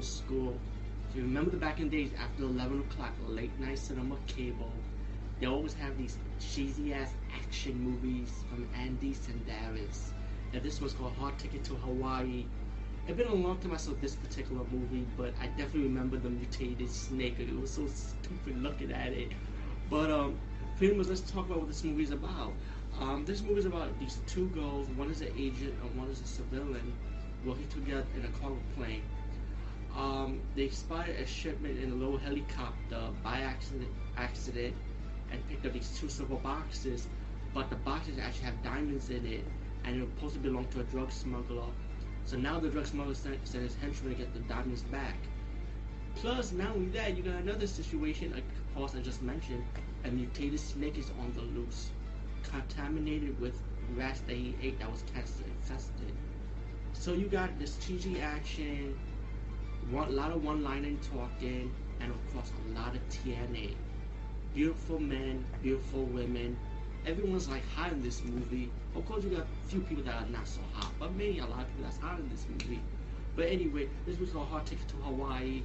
school. If you remember the back in days after 11 o'clock, late night cinema cable, they always have these cheesy ass action movies from Andy Sidaris. And this was called Hard Ticket to Hawaii. It's been a long time I saw this particular movie, but I definitely remember the mutated snake. It was so stupid looking at it. But um, pretty much let's talk about what this movie is about. Um, this movie is about these two girls. One is an agent and one is a civilian working together in a cargo plane. Um, they spotted a shipment in a little helicopter by accident, accident and picked up these two silver boxes, but the boxes actually have diamonds in it, and it was supposed to belong to a drug smuggler. So now the drug smuggler sent, sent his henchmen to get the diamonds back. Plus, not only that, you got another situation, like Paulson just mentioned, a mutated snake is on the loose, contaminated with rats that he ate that was cancer infested. So you got this cheesy action, a lot of one-liner talking, and of course a lot of TNA. Beautiful men, beautiful women. Everyone's like hot in this movie. Of course, you got a few people that are not so hot, but maybe a lot of people that's hot in this movie. But anyway, this was a Hard Ticket to Hawaii.